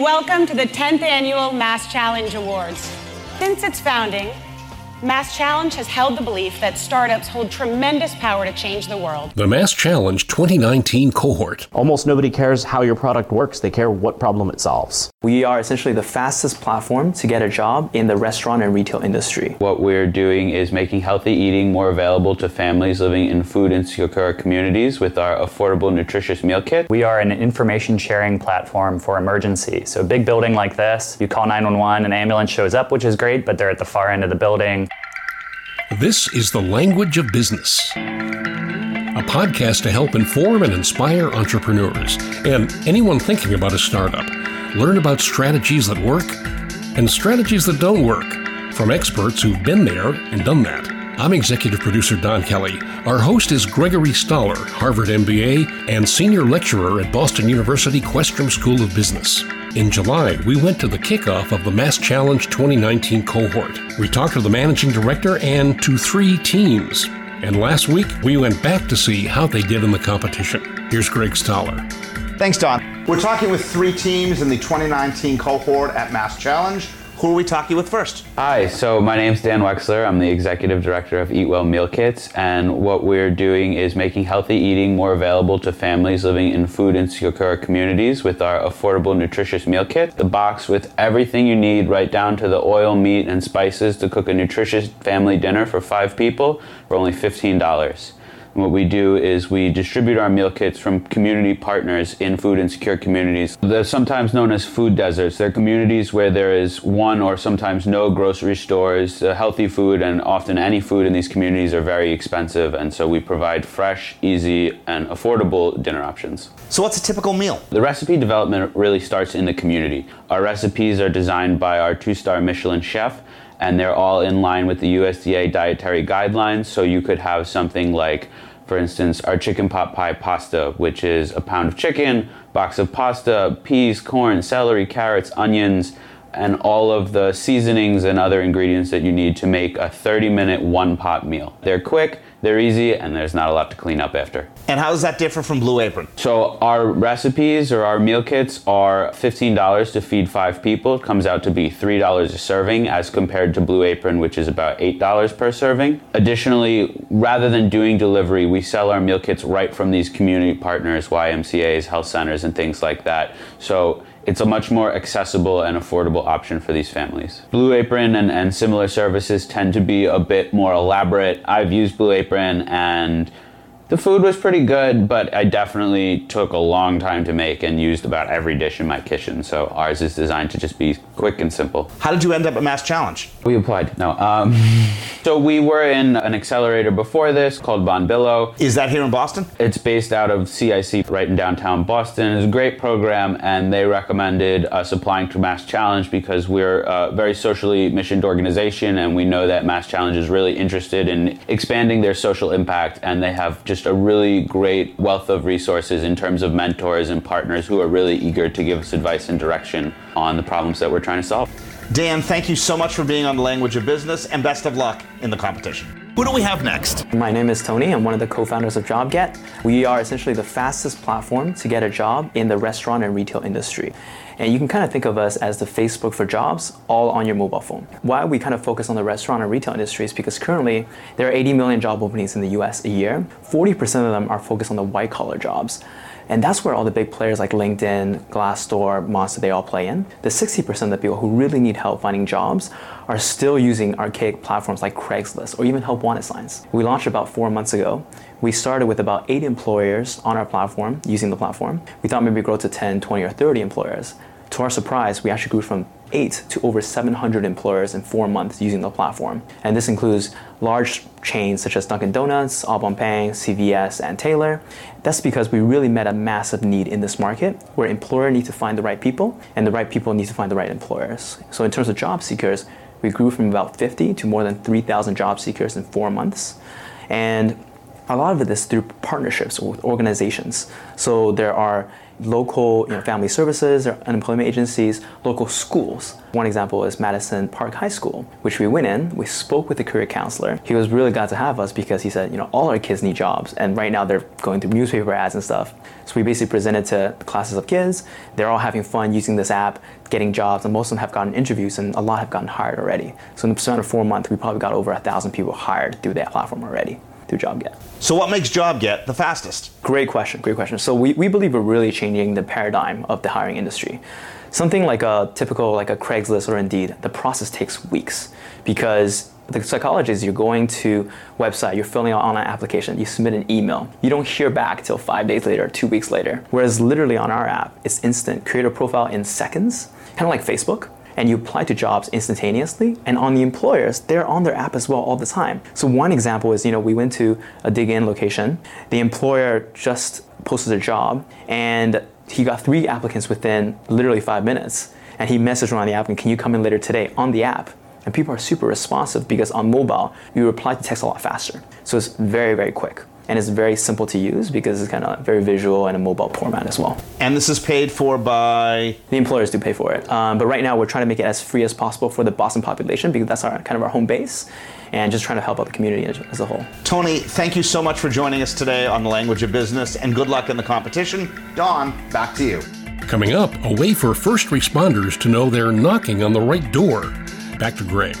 Welcome to the 10th Annual MassChallenge Awards. Since its founding, MassChallenge has held the belief that startups hold tremendous power to change the world. The MassChallenge 2019 cohort. Almost nobody cares how your product works, they care what problem it solves. We are essentially the fastest platform to get a job in the restaurant and retail industry. What we're doing is making healthy eating more available to families living in food insecure communities with our affordable, nutritious meal kit. We are an information sharing platform for emergency. So, a big building like this, you call 911, an ambulance shows up, which is great, but they're at the far end of the building. This is The Language of Business, a podcast to help inform and inspire entrepreneurs and anyone thinking about a startup. Learn about strategies that work and strategies that don't work from experts who've been there and done that. I'm executive producer Don Kelly. Our host is Gregory Stoller, Harvard MBA and senior lecturer at Boston University Questrom School of Business. In July, we went to the kickoff of the MassChallenge 2019 cohort. We talked to the managing director and to three teams. And last week, we went back to see how they did in the competition. Here's Greg Stoller. Thanks, Don. We're talking with three teams in the 2019 cohort at MassChallenge. Who are we talking with first? Hi, so my name's Dan Wexler. I'm the executive director of Eat Well Meal Kits, and what we're doing is making healthy eating more available to families living in food insecure communities with our affordable, nutritious meal kit. The box with everything you need, right down to the oil, meat, and spices to cook a nutritious family dinner for five people for only $15. And what we do is we distribute our meal kits from community partners in food insecure communities. They're sometimes known as food deserts. They're communities where there is one or sometimes no grocery stores. Uh, healthy food and often any food in these communities are very expensive, and so we provide fresh, easy, and affordable dinner options. So, what's a typical meal? The recipe development really starts in the community. Our recipes are designed by our two star Michelin chef and they're all in line with the USDA dietary guidelines. So you could have something like, for instance, our chicken pot pie pasta, which is a pound of chicken, box of pasta, peas, corn, celery, carrots, onions, and all of the seasonings and other ingredients that you need to make a 30 minute one pot meal. They're quick, they're easy, and there's not a lot to clean up after. And how does that differ from Blue Apron? So, our recipes or our meal kits are $15 to feed five people. It comes out to be $3 a serving as compared to Blue Apron, which is about $8 per serving. Additionally, rather than doing delivery, we sell our meal kits right from these community partners, YMCAs, health centers, and things like that. So, it's a much more accessible and affordable option for these families. Blue Apron and, and similar services tend to be a bit more elaborate. I've used Blue Apron and the food was pretty good, but I definitely took a long time to make and used about every dish in my kitchen. So ours is designed to just be quick and simple. How did you end up at MassChallenge? We applied. No. Um, so we were in an accelerator before this called Von Billo. Is that here in Boston? It's based out of CIC right in downtown Boston. It's a great program, and they recommended us applying to MassChallenge because we're a very socially missioned organization, and we know that MassChallenge is really interested in expanding their social impact, and they have just a really great wealth of resources in terms of mentors and partners who are really eager to give us advice and direction on the problems that we're trying to solve. Dan, thank you so much for being on the language of business and best of luck in the competition. Who do we have next? My name is Tony. I'm one of the co founders of JobGet. We are essentially the fastest platform to get a job in the restaurant and retail industry. And you can kind of think of us as the Facebook for jobs, all on your mobile phone. Why we kind of focus on the restaurant and retail industry is because currently there are 80 million job openings in the US a year. 40% of them are focused on the white collar jobs. And that's where all the big players like LinkedIn, Glassdoor, Monster, they all play in. The 60% of the people who really need help finding jobs are still using archaic platforms like Craigslist or even help wanted signs. We launched about four months ago. We started with about eight employers on our platform using the platform. We thought maybe grow to 10, 20, or 30 employers. To our surprise, we actually grew from eight to over 700 employers in four months using the platform. And this includes large chains such as Dunkin' Donuts, Bon Pain, CVS, and Taylor. That's because we really met a massive need in this market where employers need to find the right people and the right people need to find the right employers. So in terms of job seekers, we grew from about 50 to more than 3,000 job seekers in four months. And a lot of it is through partnerships with organizations. So there are local you know, family services or unemployment agencies, local schools. One example is Madison Park High School, which we went in, we spoke with the career counselor. He was really glad to have us because he said, you know, all our kids need jobs. And right now they're going through newspaper ads and stuff. So we basically presented to classes of kids. They're all having fun using this app, getting jobs, and most of them have gotten interviews and a lot have gotten hired already. So in the span of four months, we probably got over a thousand people hired through that platform already through JobGet. So, what makes JobGet the fastest? Great question, great question. So, we, we believe we're really changing the paradigm of the hiring industry. Something like a typical, like a Craigslist or Indeed, the process takes weeks because the psychology is you're going to website, you're filling out online application, you submit an email. You don't hear back till five days later, two weeks later. Whereas literally on our app, it's instant. Create a profile in seconds, kind of like Facebook and you apply to jobs instantaneously. And on the employers, they're on their app as well all the time. So one example is, you know, we went to a Dig Inn location. The employer just posted a job and he got three applicants within literally five minutes. And he messaged around the applicant, can you come in later today on the app? And people are super responsive because on mobile, you reply to text a lot faster. So it's very, very quick and it's very simple to use because it's kind of very visual and a mobile format as well. And this is paid for by the employers do pay for it, um, but right now we're trying to make it as free as possible for the Boston population because that's our kind of our home base. And just trying to help out the community as, as a whole. Tony, thank you so much for joining us today on the language of business, and good luck in the competition. Don, back to you. Coming up, a way for first responders to know they're knocking on the right door. Back to Greg.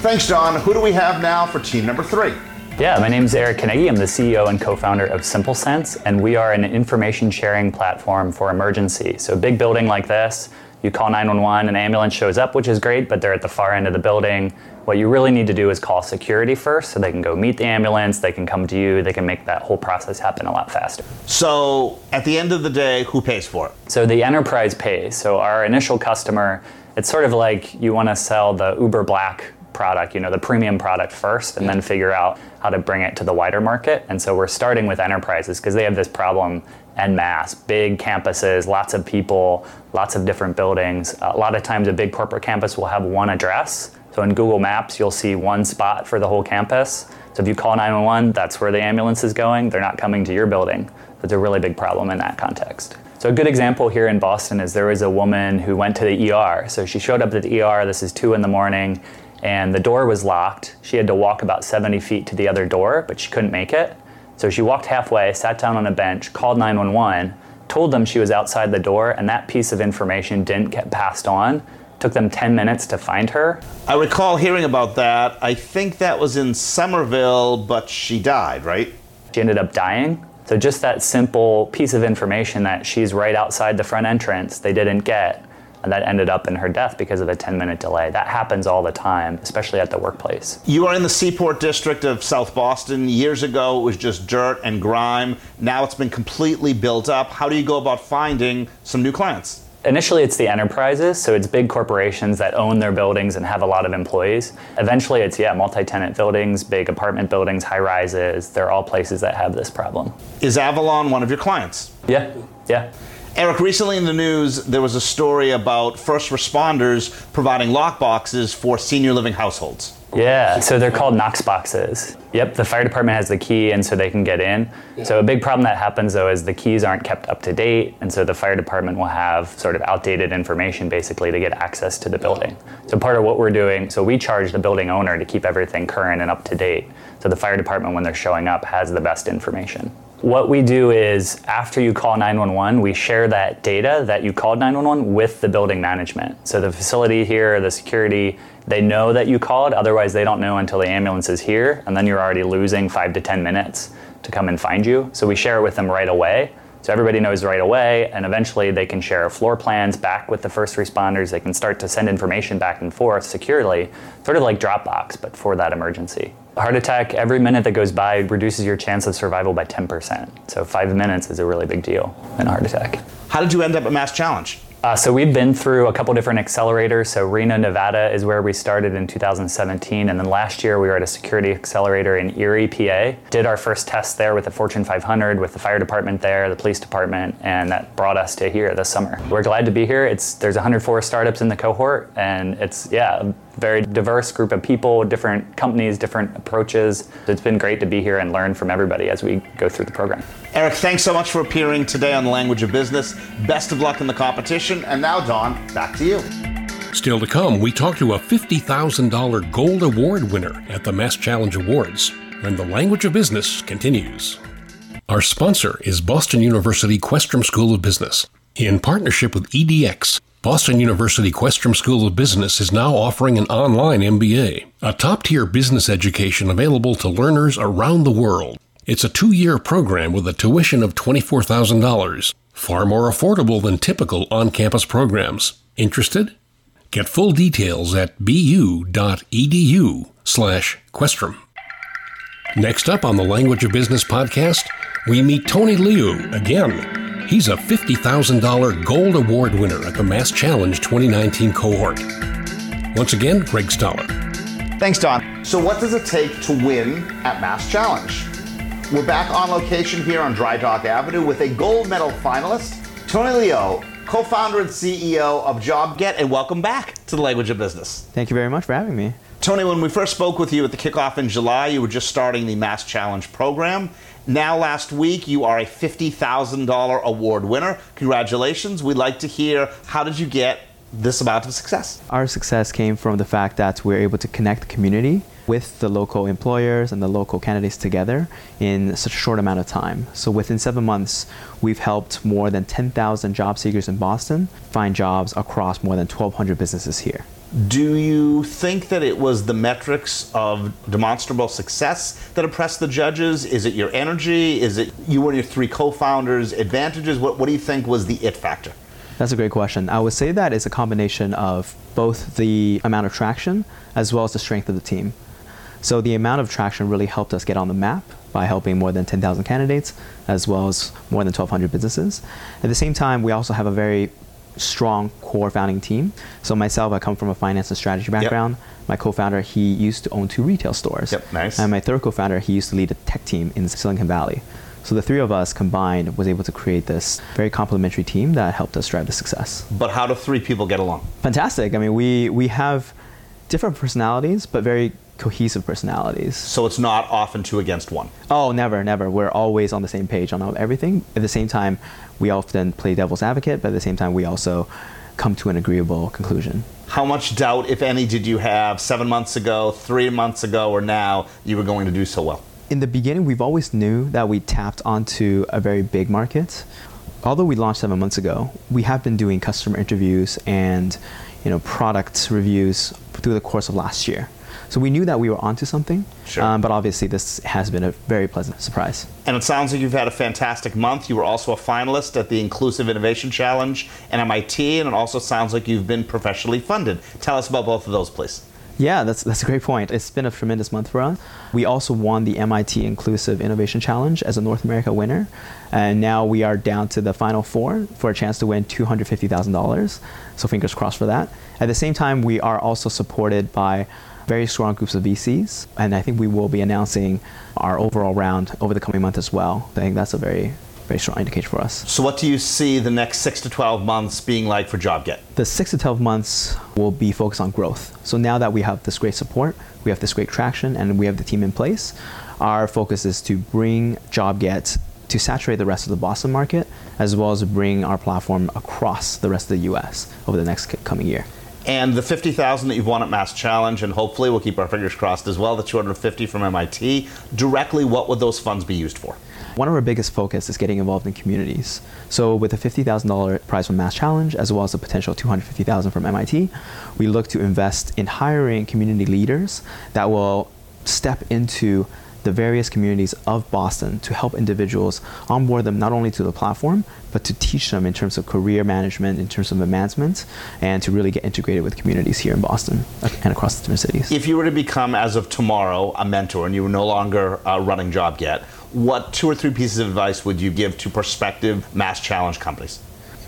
Thanks, Don. Who do we have now for team number three? Yeah, my name is Eric Knegge. I'm the CEO and co-founder of SimpleSense, and we are an information sharing platform for emergency. So a big building like this, you call 911, an ambulance shows up, which is great, but they're at the far end of the building. What you really need to do is call security first so they can go meet the ambulance, they can come to you, they can make that whole process happen a lot faster. So, at the end of the day, who pays for it? So, the enterprise pays. So, our initial customer, it's sort of like you want to sell the Uber Black product, you know, the premium product first, and then figure out how to bring it to the wider market. And so we're starting with enterprises because they have this problem en masse big campuses, lots of people, lots of different buildings. A lot of times, a big corporate campus will have one address. So in Google Maps, you'll see one spot for the whole campus. So if you call 911, that's where the ambulance is going. They're not coming to your building. That's a really big problem in that context. So a good example here in Boston is there was a woman who went to the ER. So she showed up at the ER. This is two in the morning, and the door was locked. She had to walk about 70 feet to the other door, but she couldn't make it. So she walked halfway, sat down on a bench, called 911, told them she was outside the door, and that piece of information didn't get passed on. Took them 10 minutes to find her. I recall hearing about that. I think that was in Somerville, but she died, right? She ended up dying. So just that simple piece of information that she's right outside the front entrance, they didn't get that ended up in her death because of a 10 minute delay. That happens all the time, especially at the workplace. You are in the Seaport district of South Boston. Years ago, it was just dirt and grime. Now it's been completely built up. How do you go about finding some new clients? Initially, it's the enterprises, so it's big corporations that own their buildings and have a lot of employees. Eventually, it's, yeah, multi tenant buildings, big apartment buildings, high rises. They're all places that have this problem. Is Avalon one of your clients? Yeah, yeah. Eric, recently in the news, there was a story about first responders providing lockboxes for senior living households. Yeah, so they're called Knox boxes. Yep, the fire department has the key, and so they can get in. So a big problem that happens though is the keys aren't kept up to date, and so the fire department will have sort of outdated information basically to get access to the building. So part of what we're doing, so we charge the building owner to keep everything current and up to date. So the fire department, when they're showing up, has the best information. What we do is after you call 911, we share that data that you called 911 with the building management. So the facility here, the security, they know that you called, otherwise, they don't know until the ambulance is here, and then you're already losing five to 10 minutes to come and find you. So we share it with them right away. So everybody knows right away, and eventually they can share floor plans back with the first responders. They can start to send information back and forth securely, sort of like Dropbox, but for that emergency heart attack, every minute that goes by reduces your chance of survival by 10%. So five minutes is a really big deal in a heart attack. How did you end up at MassChallenge? Uh, so we've been through a couple different accelerators. So Reno, Nevada is where we started in 2017, and then last year we were at a security accelerator in Erie, PA. Did our first test there with the Fortune 500, with the fire department there, the police department, and that brought us to here this summer. We're glad to be here. It's there's 104 startups in the cohort, and it's yeah very diverse group of people, different companies, different approaches. It's been great to be here and learn from everybody as we go through the program. Eric, thanks so much for appearing today on the Language of Business. Best of luck in the competition. And now, Don, back to you. Still to come, we talk to a $50,000 Gold Award winner at the MassChallenge Awards when the Language of Business continues. Our sponsor is Boston University Questrom School of Business. In partnership with EDX, Boston University Questrom School of Business is now offering an online MBA, a top tier business education available to learners around the world. It's a two year program with a tuition of $24,000, far more affordable than typical on campus programs. Interested? Get full details at bu.edu slash Questrom. Next up on the Language of Business podcast, we meet Tony Liu again. He's a $50,000 Gold Award winner at the MassChallenge 2019 cohort. Once again, Greg Stoller. Thanks, Don. So, what does it take to win at MassChallenge? We're back on location here on Dry Dock Avenue with a gold medal finalist, Tony Liu, co founder and CEO of JobGet, and welcome back to the Language of Business. Thank you very much for having me. Tony, when we first spoke with you at the kickoff in July, you were just starting the Mass Challenge program. Now, last week, you are a $50,000 award winner. Congratulations. We'd like to hear how did you get this amount of success? Our success came from the fact that we're able to connect the community with the local employers and the local candidates together in such a short amount of time. So within seven months, we've helped more than 10,000 job seekers in Boston find jobs across more than 1,200 businesses here. Do you think that it was the metrics of demonstrable success that oppressed the judges? Is it your energy? Is it you and your three co founders' advantages? What, what do you think was the it factor? That's a great question. I would say that it's a combination of both the amount of traction as well as the strength of the team. So the amount of traction really helped us get on the map by helping more than 10,000 candidates as well as more than 1,200 businesses. At the same time, we also have a very strong core founding team. So myself, I come from a finance and strategy background. Yep. My co-founder, he used to own two retail stores. Yep, nice. And my third co-founder, he used to lead a tech team in Silicon Valley. So the three of us combined was able to create this very complementary team that helped us drive the success. But how do three people get along? Fantastic. I mean, we we have different personalities, but very cohesive personalities. So it's not often two against one. Oh, never, never. We're always on the same page on everything. At the same time, we often play devil's advocate, but at the same time, we also come to an agreeable conclusion. How much doubt, if any, did you have seven months ago, three months ago, or now you were going to do so well? In the beginning, we've always knew that we tapped onto a very big market. Although we launched seven months ago, we have been doing customer interviews and you know product reviews through the course of last year. So we knew that we were onto something. Sure. Um, but obviously, this has been a very pleasant surprise. And it sounds like you've had a fantastic month. You were also a finalist at the Inclusive Innovation Challenge at MIT, and it also sounds like you've been professionally funded. Tell us about both of those, please. Yeah, that's, that's a great point. It's been a tremendous month for us. We also won the MIT Inclusive Innovation Challenge as a North America winner. And now we are down to the final four for a chance to win $250,000. So fingers crossed for that. At the same time, we are also supported by very strong groups of VCs, and I think we will be announcing our overall round over the coming month as well. I think that's a very very strong indication for us. So, what do you see the next six to 12 months being like for JobGet? The six to 12 months will be focused on growth. So, now that we have this great support, we have this great traction, and we have the team in place, our focus is to bring JobGet to saturate the rest of the Boston market, as well as bring our platform across the rest of the US over the next coming year. And the 50,000 that you've won at MassChallenge, and hopefully we'll keep our fingers crossed as well, the 250 from MIT, directly what would those funds be used for? One of our biggest focus is getting involved in communities. So with a $50,000 prize from MassChallenge, as well as a potential 250,000 from MIT, we look to invest in hiring community leaders that will step into the various communities of Boston to help individuals onboard them not only to the platform, but to teach them in terms of career management, in terms of advancement, and to really get integrated with communities here in Boston and across the different cities. If you were to become, as of tomorrow, a mentor and you were no longer uh, running JobGet, what two or three pieces of advice would you give to prospective MassChallenge companies?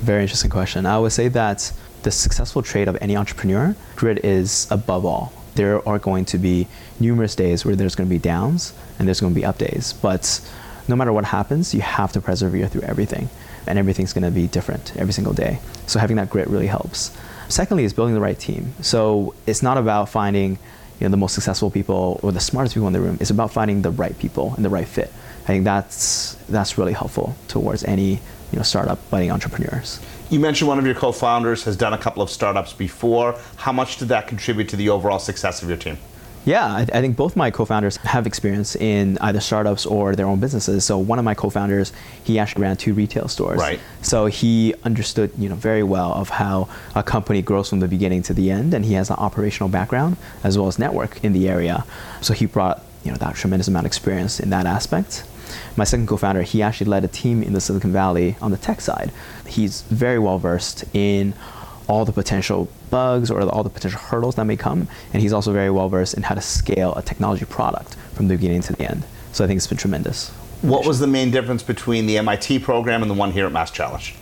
Very interesting question. I would say that the successful trait of any entrepreneur, grit is above all there are going to be numerous days where there's going to be downs and there's going to be up days. But no matter what happens, you have to persevere through everything. And everything's going to be different every single day. So having that grit really helps. Secondly, is building the right team. So it's not about finding you know, the most successful people or the smartest people in the room. It's about finding the right people and the right fit. I think that's that's really helpful towards any you know startup budding entrepreneurs. You mentioned one of your co-founders has done a couple of startups before. How much did that contribute to the overall success of your team? Yeah, I, I, think both my co-founders have experience in either startups or their own businesses. So one of my co-founders, he actually ran two retail stores. Right. So he understood, you know, very well of how a company grows from the beginning to the end, and he has an operational background as well as network in the area. So he brought, you know, that tremendous amount of experience in that aspect. My second co-founder, he actually led a team in the Silicon Valley on the tech side. He's very well versed in all the potential bugs or all the potential hurdles that may come. And he's also very well versed in how to scale a technology product from the beginning to the end. So I think it's been tremendous. What was the main difference between the MIT program and the one here at MassChallenge?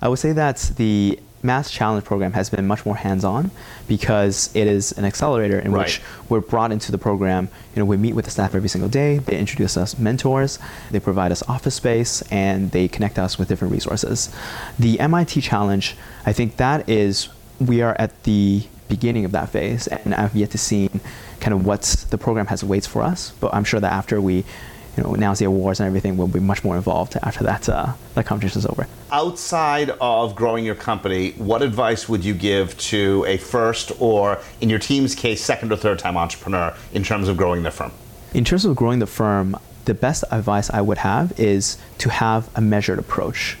I would say that the MassChallenge program has been much more hands-on because it is an accelerator in right. which we're brought into the program. You know, we meet with the staff every single day. They introduce us mentors. They provide us office space, and they connect us with different resources. The MIT Challenge, I think that is we are at the beginning of that phase, and I've yet to see kind of what the program has waits for us. But I'm sure that after we you know, announce the awards and everything, we'll be much more involved after that uh, that competition is over. Outside of growing your company, what advice would you give to a first or, in your team's case, second or third time entrepreneur in terms of growing their firm? In terms of growing the firm, the best advice I would have is to have a measured approach.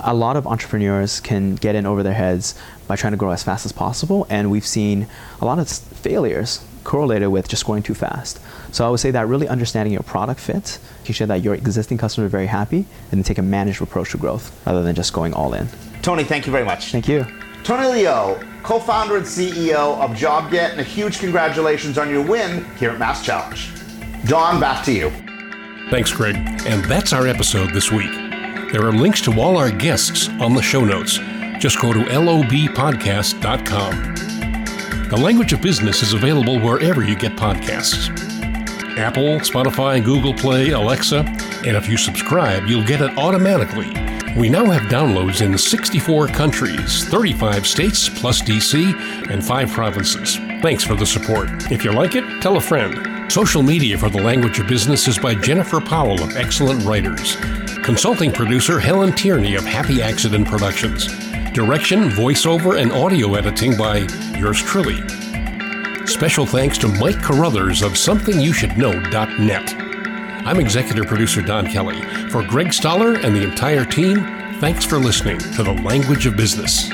A lot of entrepreneurs can get in over their heads by trying to grow as fast as possible, and we've seen a lot of failures correlated with just going too fast. So I would say that really understanding your product fit, making sure that your existing customers are very happy, and then take a managed approach to growth rather than just going all in. Tony, thank you very much. Thank you. Tony Liu, co-founder and CEO of JobGet, and a huge congratulations on your win here at MassChallenge. Don, back to you. Thanks, Greg. And that's our episode this week. There are links to all our guests on the show notes. Just go to lobpodcast.com. The Language of Business is available wherever you get podcasts Apple, Spotify, Google Play, Alexa, and if you subscribe, you'll get it automatically. We now have downloads in 64 countries, 35 states plus DC, and 5 provinces. Thanks for the support. If you like it, tell a friend. Social media for the language of business is by Jennifer Powell of Excellent Writers. Consulting producer Helen Tierney of Happy Accident Productions. Direction, voiceover, and audio editing by yours truly. Special thanks to Mike Carruthers of SomethingYouShouldKnow.net. I'm executive producer Don Kelly. For Greg Stoller and the entire team, thanks for listening to The Language of Business.